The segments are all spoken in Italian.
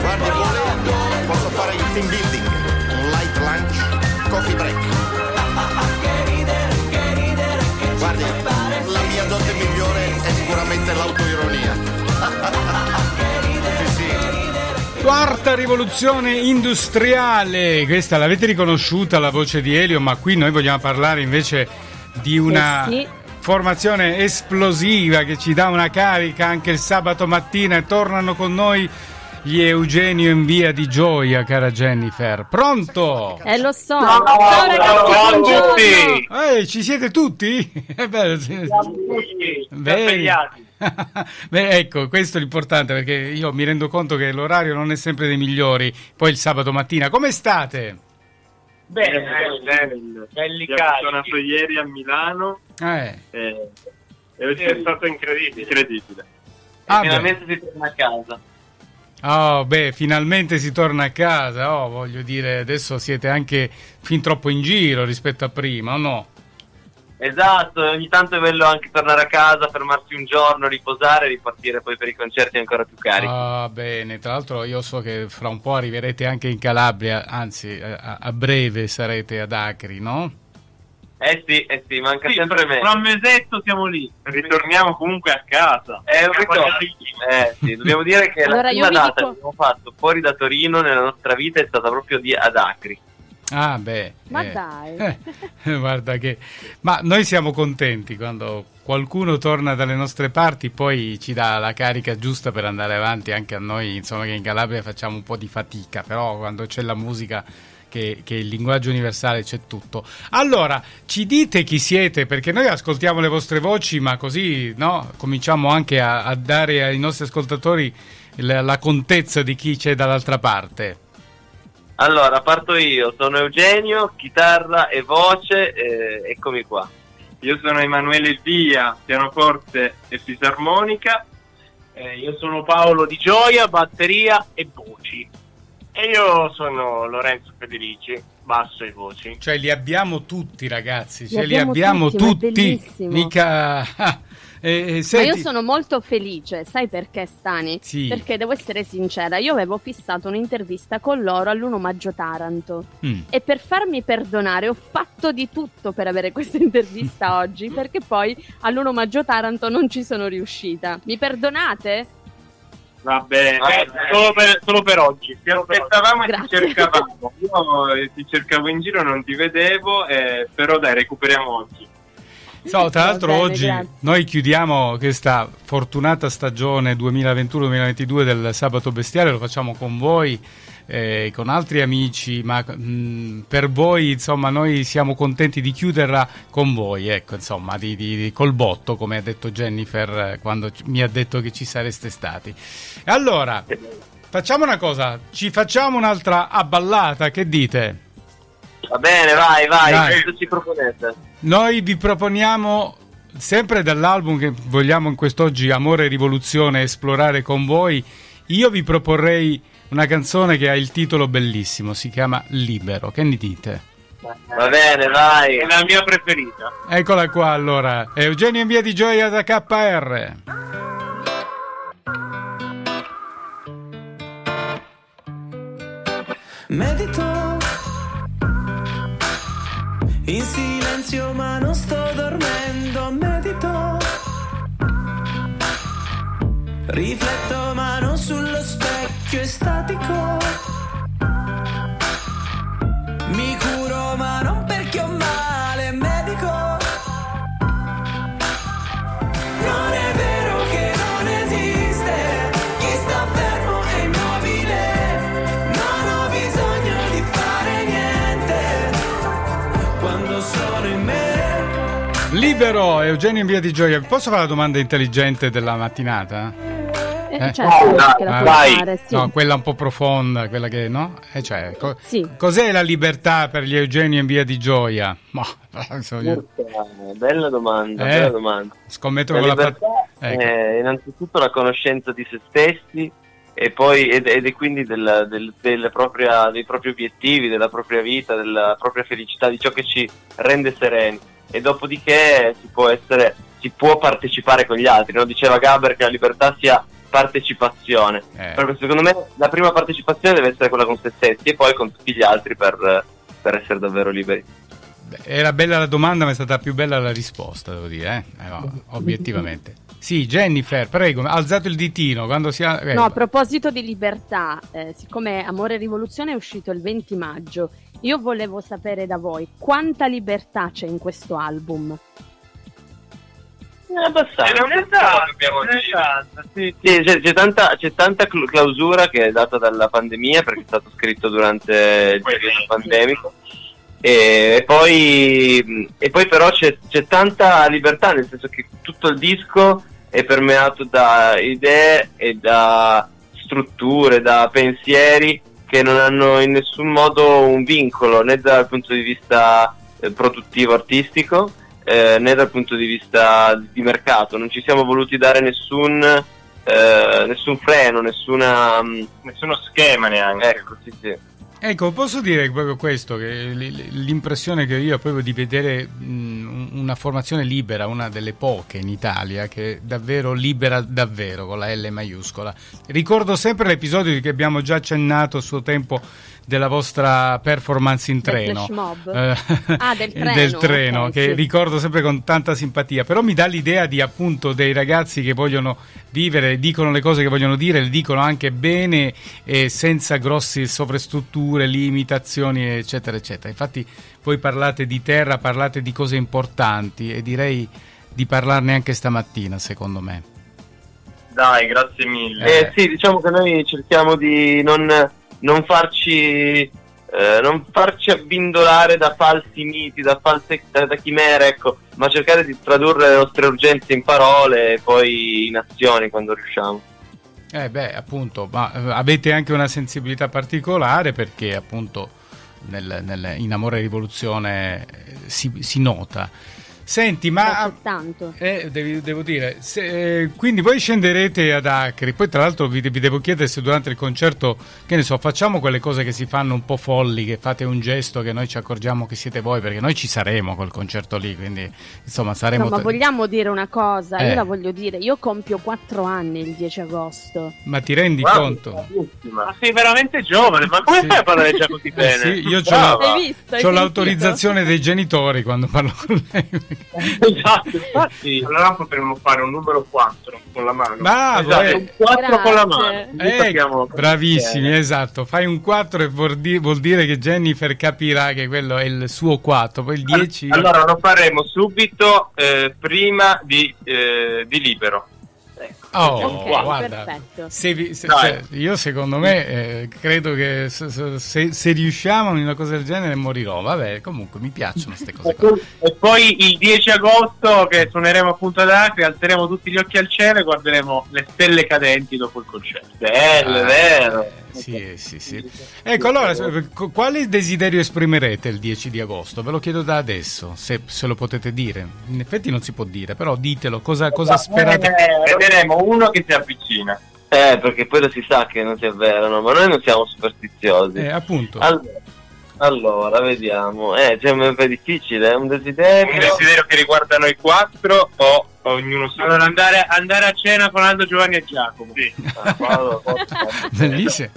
Guardi, volendo posso fare il team building, un light lunch, coffee break. Guardi, la mia dote migliore è sicuramente l'autoironia. Sì, sì. Quarta rivoluzione industriale, questa l'avete riconosciuta la voce di Elio, ma qui noi vogliamo parlare invece di una Eh sì. Formazione esplosiva che ci dà una carica anche il sabato mattina e tornano con noi gli Eugenio in via di gioia, cara Jennifer. Pronto? Eh lo so. Ciao, Ciao ragazzi, ciao tutti. Eh, ci siete tutti? Eh, beh, sì. Bene. svegliati. Beh, ecco, questo è l'importante perché io mi rendo conto che l'orario non è sempre dei migliori. Poi il sabato mattina, come state? Bene, bene, belli carichi. Sono nato ieri a Milano Eh. e, e oggi è stato incredibile. incredibile. Ah, finalmente si torna a casa. Oh, beh, finalmente si torna a casa. Oh, voglio dire, adesso siete anche fin troppo in giro rispetto a prima, o no? Esatto, ogni tanto è bello anche tornare a casa, fermarsi un giorno, riposare e ripartire poi per i concerti ancora più carichi. Ah, bene. Tra l'altro, io so che fra un po' arriverete anche in Calabria, anzi, eh, a, a breve sarete ad Acri, no? Eh sì, eh sì, manca sempre me. Tra un mesetto siamo lì. Ritorniamo comunque a casa. È un ritorno. Eh sì, dobbiamo dire che Allora, la prima data dico- che abbiamo fatto fuori da Torino nella nostra vita è stata proprio di, ad Acri. Ah, beh. Ma eh. dai. Eh, guarda che... Ma noi siamo contenti quando qualcuno torna dalle nostre parti, poi ci dà la carica giusta per andare avanti anche a noi, insomma che in Calabria facciamo un po' di fatica, però quando c'è la musica che, che il linguaggio universale c'è tutto. Allora, ci dite chi siete, perché noi ascoltiamo le vostre voci, ma così no, cominciamo anche a, a dare ai nostri ascoltatori la, la contezza di chi c'è dall'altra parte. Allora, parto io, sono Eugenio, chitarra e voce, eh, eccomi qua. Io sono Emanuele Via, pianoforte e fisarmonica. io sono Paolo Di Gioia, batteria e voci. E io sono Lorenzo Federici, basso e voci. Cioè li abbiamo tutti ragazzi, Li ce li abbiamo tutti, tutti, bellissimo. mica... Eh, eh, Ma senti- io sono molto felice, sai perché Stani? Sì. Perché devo essere sincera, io avevo fissato un'intervista con loro all'1 maggio Taranto Mm. e per farmi perdonare ho fatto di tutto per avere questa intervista oggi perché poi all'1 maggio Taranto non ci sono riuscita. Mi perdonate? Va bene, eh, solo, per, solo per oggi. Ti aspettavamo e ti cercavamo. Io eh, ti cercavo in giro, non ti vedevo, eh, però dai, recuperiamo oggi. So, tra l'altro bene, oggi grazie. noi chiudiamo questa fortunata stagione 2021-2022 del Sabato Bestiale, lo facciamo con voi, eh, con altri amici, ma mh, per voi insomma noi siamo contenti di chiuderla con voi, ecco insomma, di, di- di- col botto come ha detto Jennifer eh, quando ci- mi ha detto che ci sareste stati. Allora, facciamo una cosa, ci facciamo un'altra abballata, che dite? Va bene, vai, vai, Dai. cosa ci proponete? Noi vi proponiamo sempre dall'album che vogliamo in quest'oggi Amore e Rivoluzione esplorare con voi. Io vi proporrei una canzone che ha il titolo bellissimo, si chiama Libero. Che ne dite? Va bene, vai. È la mia preferita. Eccola qua allora, Eugenio in via di gioia da KR. Medito in silenzio ma non sto dormendo, medito. Rifletto ma non sullo specchio estatico. Libero, Eugenio in via di gioia. Posso fare la domanda intelligente della mattinata? Eh, Eh? certo, Ah, fare, sì. No, quella un po' profonda, quella che no? Eh, cioè, co- Sì. Cos'è la libertà per gli Eugenio in via di gioia? Ma, insomma, Bella domanda, Eh? bella domanda. scommetto La con la libertà fa- ecco. è innanzitutto la conoscenza di se stessi e poi ed, ed è quindi del- del- delle propria- dei propri obiettivi, della propria vita, della propria felicità, di ciò che ci rende sereni. E dopodiché si può essere si può partecipare con gli altri. No? Diceva Gaber che la libertà sia partecipazione. Eh. Perché secondo me la prima partecipazione deve essere quella con se stessi e poi con tutti gli altri per, per essere davvero liberi. Era bella la domanda, ma è stata più bella la risposta, devo dire, eh? Eh, no, obiettivamente. Sì, Jennifer, prego, ha alzato il ditino quando si ha... eh, No, a proposito di libertà, eh, siccome Amore e Rivoluzione è uscito il 20 maggio, io volevo sapere da voi quanta libertà c'è in questo album. È abbastanza. Dobbiamo dire. Sì, c'è, c'è tanta, c'è tanta cl- clausura che è data dalla pandemia perché è stato scritto durante il periodo pandemico. E, e poi, e poi però c'è, c'è tanta libertà, nel senso che tutto il disco è permeato da idee e da strutture, da pensieri che non hanno in nessun modo un vincolo né dal punto di vista eh, produttivo artistico eh, né dal punto di vista di mercato. Non ci siamo voluti dare nessun, eh, nessun freno, nessuna. mm, Nessuno schema neanche. Ecco, sì, sì. Ecco, posso dire proprio questo, che l'impressione che io ho proprio di vedere una formazione libera, una delle poche in Italia, che è davvero libera davvero, con la L maiuscola. Ricordo sempre l'episodio che abbiamo già accennato a suo tempo della vostra performance in treno. Eh, Ah, del treno, del treno, ok, che sì. ricordo sempre con tanta simpatia, però mi dà l'idea di appunto dei ragazzi che vogliono vivere, dicono le cose che vogliono dire, le dicono anche bene e senza grossi sovrastrutture, limitazioni, eccetera, eccetera. Infatti voi parlate di terra, parlate di cose importanti e direi di parlarne anche stamattina, secondo me. Dai, grazie mille. Eh, sì, diciamo che noi cerchiamo di non, non farci. eh, non farci abbindolare da falsi miti, da false da, da chimere, ecco, ma cercare di tradurre le nostre urgenze in parole e poi in azioni quando riusciamo. Eh beh, appunto, ma eh, avete anche una sensibilità particolare perché appunto nel, nel- in Amore e Rivoluzione eh, si, si nota. Senti, ma... Eh, devi- devo dire, se- eh, quindi voi scenderete ad Acri, poi tra l'altro vi, vi devo chiedere se durante il concerto, che ne so, facciamo quelle cose che si fanno un po' folli, che fate un gesto che noi ci accorgiamo che siete voi, perché noi ci saremo col concerto lì, quindi insomma saremo... No, ma t- vogliamo dire una cosa? Eh. Io la voglio dire. Io compio 4 anni il 10 agosto. Ma ti rendi Wow. conto? Ma sei veramente giovane, ma come Sì. fai a parlare già così Eh bene? sì, io c'ho Brava. la- visto? Ho l'autorizzazione dei genitori quando parlo con lei. Esatto, infatti. Allora potremmo fare un numero 4 con la mano. Bravo, esatto, eh. un 4 con la Grazie. mano. Eh, bravissimi, esatto. Fai un 4 e vuol, di- vuol dire che Jennifer capirà che quello è il suo 4, poi il 10... Allora lo faremo subito eh, prima di, eh, di libero. Oh, Ok, guarda, se vi- se- cioè, io secondo me eh, credo che se, se- se- se riusciamo in una cosa del genere morirò. Vabbè, comunque mi piacciono queste cose. qua. E poi il 10 agosto che suoneremo appunto ad Acri, alzeremo tutti gli occhi al cielo e guarderemo le stelle cadenti dopo il concerto. Bello, è vero. Eh, Sì, sì, sì. Ecco, allora, se- qu- quale desiderio esprimerete il 10 di agosto? Ve lo chiedo da adesso, se, se lo potete dire. In effetti non si può dire, però ditelo, cosa, cosa sperate? Eh, vedremo uno che si avvicina. Eh, perché poi lo si sa che non si avverano, ma noi non siamo superstiziosi. Eh, appunto. Allora, allora, vediamo. Eh, cioè, è difficile, è un Un desiderio. desiderio che riguarda noi quattro o ognuno solo? Allora andare, andare a cena con Aldo, Giovanni e Giacomo. Sì. Ah, Bellissimo.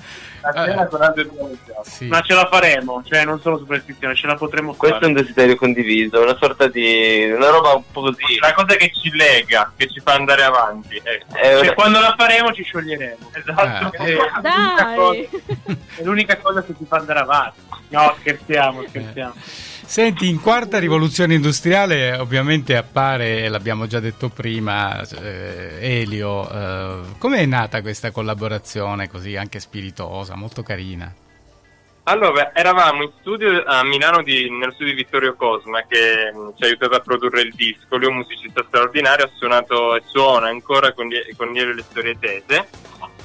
E Giacomo. Sì. Ma ce la faremo, cioè non solo superstizione, ce la potremo Questo è fare. un desiderio condiviso, una sorta di. una roba un po' così. La cosa che ci lega, che ci fa andare avanti. ecco. Eh, Cioè, quando la faremo ci scioglieremo. Esatto. Eh. È l'unica cosa- Dai! È l'unica cosa che ci fa andare avanti. No, scherziamo, scherziamo. Senti, in quarta rivoluzione industriale ovviamente appare, l'abbiamo già detto prima, eh, Elio. Eh, Come è nata questa collaborazione così anche spiritosa, molto carina? Allora, eravamo in studio a Milano di- nello studio di Vittorio Cosma che mh, ci ha aiutato a produrre il disco. Lui è un musicista straordinario, ha suonato e suona ancora con, con le storie tese.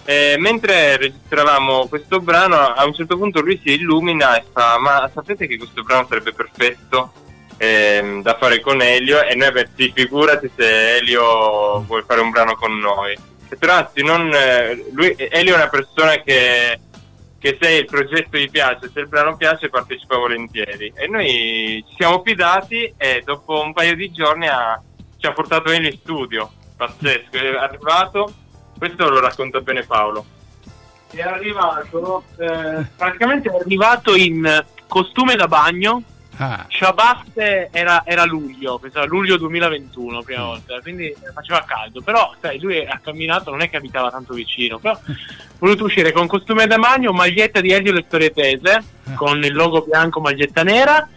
E mentre registravamo questo brano, a un certo punto lui si illumina e fa: Ma sapete che questo brano sarebbe perfetto ehm, da fare con Elio? E noi, beh, sì, figurati se Elio vuole fare un brano con noi. E però, anzi, non, eh, lui, Elio è una persona che che se il progetto gli piace, se il brano piace, partecipa volentieri. E noi ci siamo fidati e dopo un paio di giorni ha, ci ha portato in studio, pazzesco, è arrivato, questo lo racconta bene Paolo. È arrivato, eh, praticamente è arrivato in costume da bagno, Ah, ciabatte era, era luglio, pensavo luglio 2021 prima volta, quindi faceva caldo, però sai, lui ha camminato, non è che abitava tanto vicino, però ha voluto uscire con costume da bagno, maglietta di Elio Le Storie Tese, con il logo bianco, maglietta nera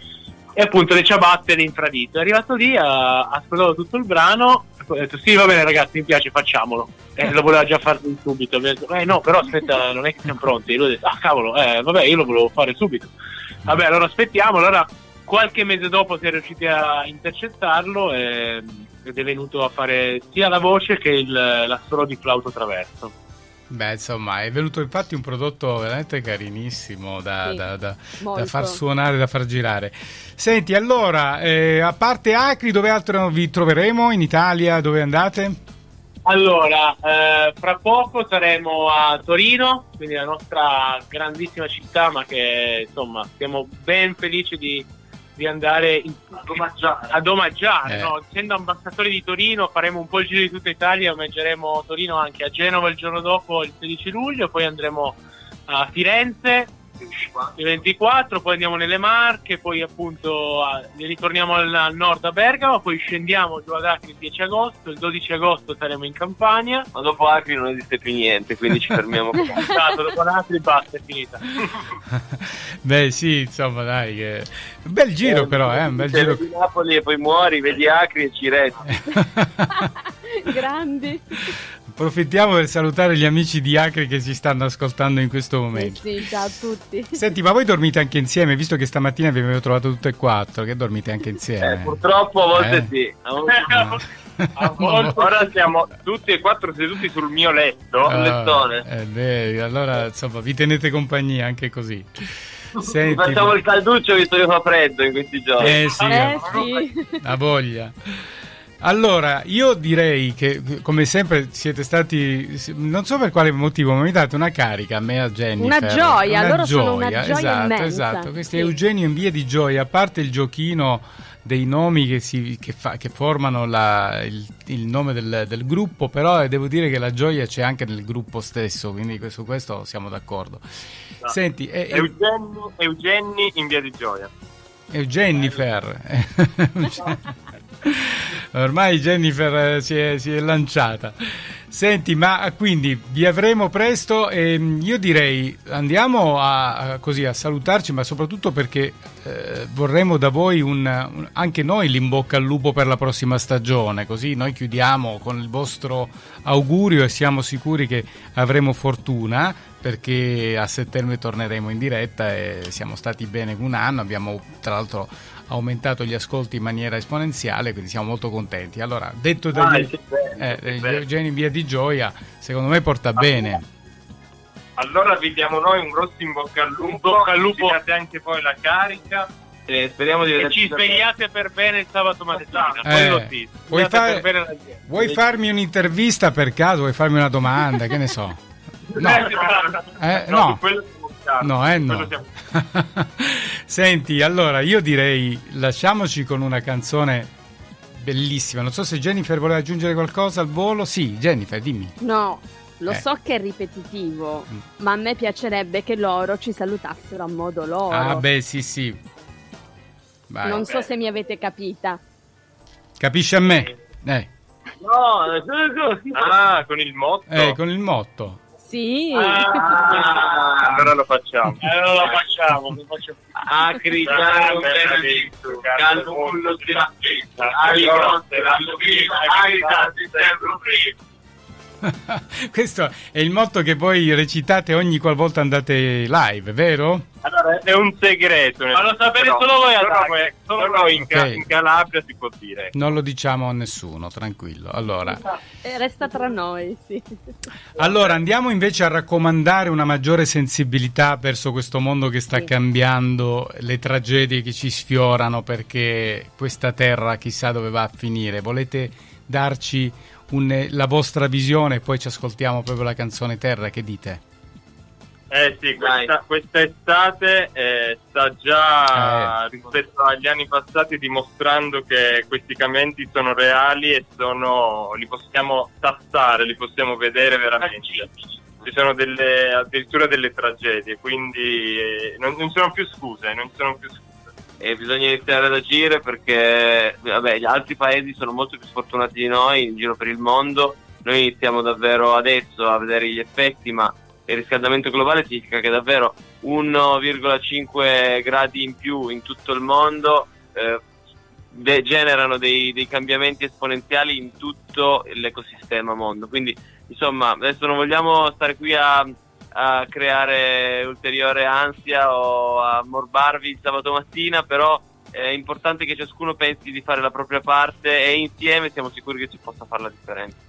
e appunto le ciabatte l'infradito. È arrivato lì, ha ha ascoltato tutto il brano, ha detto sì va bene ragazzi mi piace facciamolo, e lo voleva già fare subito, ha detto eh no però aspetta non è che siamo pronti, e lui ha detto ah cavolo, eh, vabbè io lo volevo fare subito. Vabbè, allora aspettiamo. Allora, qualche mese dopo si è riusciti a intercettarlo e- ed è venuto a fare sia la voce che il, l'assolo di flauto traverso. Beh, insomma, è venuto infatti un prodotto veramente carinissimo da, Sì, da- da- da far suonare, da far girare. Senti, allora, eh, a parte Acri, dove altro vi troveremo in Italia? Dove andate? Allora, eh, fra poco saremo a Torino, quindi la nostra grandissima città, ma che insomma siamo ben felici di, di andare in- ad omaggiare. Eh. no? Essendo ambasciatori di Torino, faremo un po' il giro di tutta Italia, omaggeremo Torino anche a Genova il giorno dopo, il 16 luglio, poi andremo a Firenze il 24, poi andiamo nelle Marche, poi appunto a- ritorniamo al, al nord a Bergamo, poi scendiamo giù ad Acri il 10 agosto, il 12 agosto saremo in Campania. Ma dopo Acri non esiste più niente, quindi ci fermiamo qua. Esatto, dopo Acri basta, è finita. Beh, sì, insomma, dai. Che... Un bel giro, però, eh, un bel giro. vedi Napoli e poi muori, vedi Acri e ci resti. Grandi. Approfittiamo per salutare gli amici di Acri che si stanno ascoltando in questo Sì, momento. sì, ciao a tutti. Senti, ma voi dormite anche insieme, visto che stamattina vi avevo trovato tutte e quattro, che dormite anche Eh, insieme? purtroppo a volte Eh. sì. A volte- A volte- Ora siamo tutti e quattro seduti sul mio letto. Ah, lettone. eh, beh, allora, insomma, vi tenete compagnia anche così. Senti, Facciamo il calduccio visto che fa freddo in questi giorni. eh sì, Eh sì. ha voglia. Allora, io direi che come sempre siete stati, non so per quale motivo, ma mi date una carica a me e a Jennifer. Una gioia, loro sono una gioia esatto, immensa. esatto. Questo è Sì. Eugenio in via di gioia, a parte il giochino dei nomi che, si, che, fa- che formano la- il, il nome del, del gruppo, però eh, devo dire che la gioia c'è anche nel gruppo stesso, quindi su questo siamo d'accordo. Senti, eh, eh, Eugenni, Eugenni in via di gioia. Eugenifer. Ormai Jennifer eh, si è, si è lanciata. Senti, ma quindi vi avremo presto e mm, io direi andiamo a, a- così, a salutarci, ma soprattutto perché eh, vorremmo da voi un, un- anche noi l'imbocca al lupo per la prossima stagione, così noi chiudiamo con il vostro augurio e siamo sicuri che avremo fortuna perché a settembre torneremo in diretta e siamo stati bene un anno, abbiamo tra l'altro aumentato gli ascolti in maniera esponenziale, quindi siamo molto contenti. Allora, detto dagli Ah, eh. Eugenio in via di gioia, secondo me porta bene. Allora vi diamo noi un grosso in bocca al lupo. bocca al lupo. Anche poi la carica. Eh, speriamo di E ci svegliate per bene il sabato mattina. Eh, Quello sì. vuoi Svegliate fare- per bene la gente. Vuoi farmi un'intervista per caso? Vuoi farmi una domanda? Che ne so? No, Eh, no. siamo chiari, no, eh no. quello siamo- Senti, allora io direi lasciamoci con una canzone bellissima. Non so se Jennifer voleva aggiungere qualcosa al volo. Sì, Jennifer, dimmi. No, lo Eh. so che è ripetitivo, Mm. ma a me piacerebbe che loro ci salutassero a modo loro. Ah, beh, sì, sì. Vai. non so se mi avete capita. Capisci a me? Eh, No, eh, sì. Ah, con il motto. eh, con il motto. Sì. Ah, allora lo facciamo. Allora lo facciamo. lo facciamo. Acri, caro, benedetto, calmullo di la festa, ai grosse, la lupina, ai tanti sempre prima. Questo è il motto che voi recitate ogni qualvolta andate live, vero? Allora, è un segreto. Ma lo sapete solo voi però- Acre. Solo noi in, Ca- Ok. in Calabria si può dire. Non lo diciamo a nessuno, tranquillo. Allora, Eh, Resta tra noi, sì. allora andiamo invece a raccomandare una maggiore sensibilità verso questo mondo che sta Sì. cambiando, le tragedie che ci sfiorano perché questa terra chissà dove va a finire. Volete darci un- la vostra visione e poi ci ascoltiamo proprio la canzone Terra, che dite? Eh sì, questa, questa estate eh, sta già Eh. rispetto agli anni passati dimostrando che questi cambiamenti sono reali e sono, li possiamo tastare, li possiamo vedere veramente. Ci sono delle, addirittura delle tragedie, quindi eh, non, non sono più scuse, non ci sono più scuse. E bisogna iniziare ad agire perché vabbè, gli altri paesi sono molto più sfortunati di noi in giro per il mondo. Noi iniziamo davvero adesso a vedere gli effetti, ma il riscaldamento globale significa che davvero 1,5 gradi in più in tutto il mondo eh, de- generano dei, dei cambiamenti esponenziali in tutto l'ecosistema mondo. Quindi, insomma, adesso non vogliamo stare qui a, a creare ulteriore ansia o a morbarvi il sabato mattina, però è importante che ciascuno pensi di fare la propria parte e insieme siamo sicuri che si possa fare la differenza.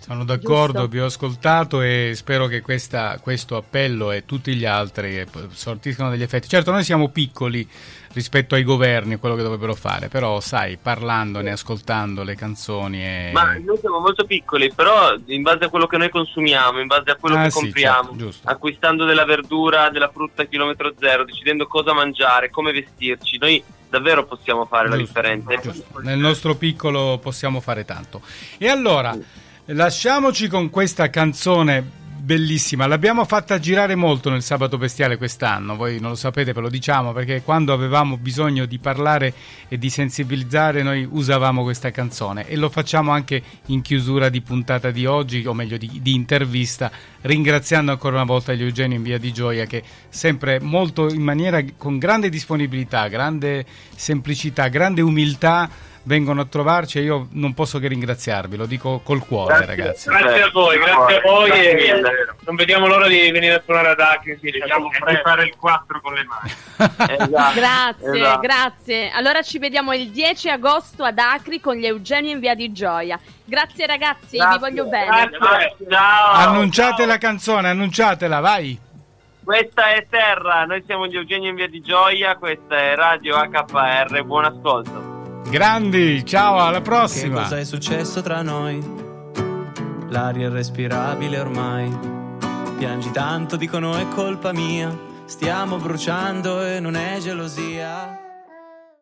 Sono d'accordo, Giusto. vi ho ascoltato e spero che questa- questo appello e tutti gli altri eh, sortiscano degli effetti. Certo, noi siamo piccoli rispetto ai governi, quello che dovrebbero fare, però sai, parlandone, ascoltando le canzoni e... Ma noi siamo molto piccoli, però in base a quello che noi consumiamo, in base a quello Ah, che sì, compriamo, certo, giusto. acquistando della verdura, della frutta a chilometro zero, decidendo cosa mangiare, come vestirci, noi davvero possiamo fare la Giusto, differenza. giusto. Nel nostro piccolo possiamo fare tanto. E allora, lasciamoci con questa canzone bellissima. L'abbiamo fatta girare molto nel sabato bestiale quest'anno. Voi non lo sapete, ve lo diciamo perché quando avevamo bisogno di parlare e di sensibilizzare, noi usavamo questa canzone e lo facciamo anche in chiusura di puntata di oggi, o meglio di, di intervista, ringraziando ancora una volta gli Eugenio in via di Gioia che sempre molto in maniera con grande disponibilità, grande semplicità, grande umiltà vengono a trovarci e io non posso che ringraziarvi, lo dico col cuore ragazzi. Grazie a voi, grazie a voi e non vediamo l'ora di venire a suonare ad Acri, sì, Vediamo e di fare il 4 con le mani. Esatto, Grazie, esatto. grazie. Allora ci vediamo il 10 agosto ad Acri con gli Eugenio in via di Gioia. Grazie ragazzi, vi voglio bene. Grazie. Ciao. Annunciate ciao. la canzone, annunciatela, vai! Questa è Terra, noi siamo gli Eugenio in via di Gioia, questa è Radio HPR, buon ascolto. Grandi, ciao, alla Che prossima! cosa è successo tra noi? L'aria è respirabile ormai. Piangi tanto, dicono è colpa mia. Stiamo bruciando e non è gelosia.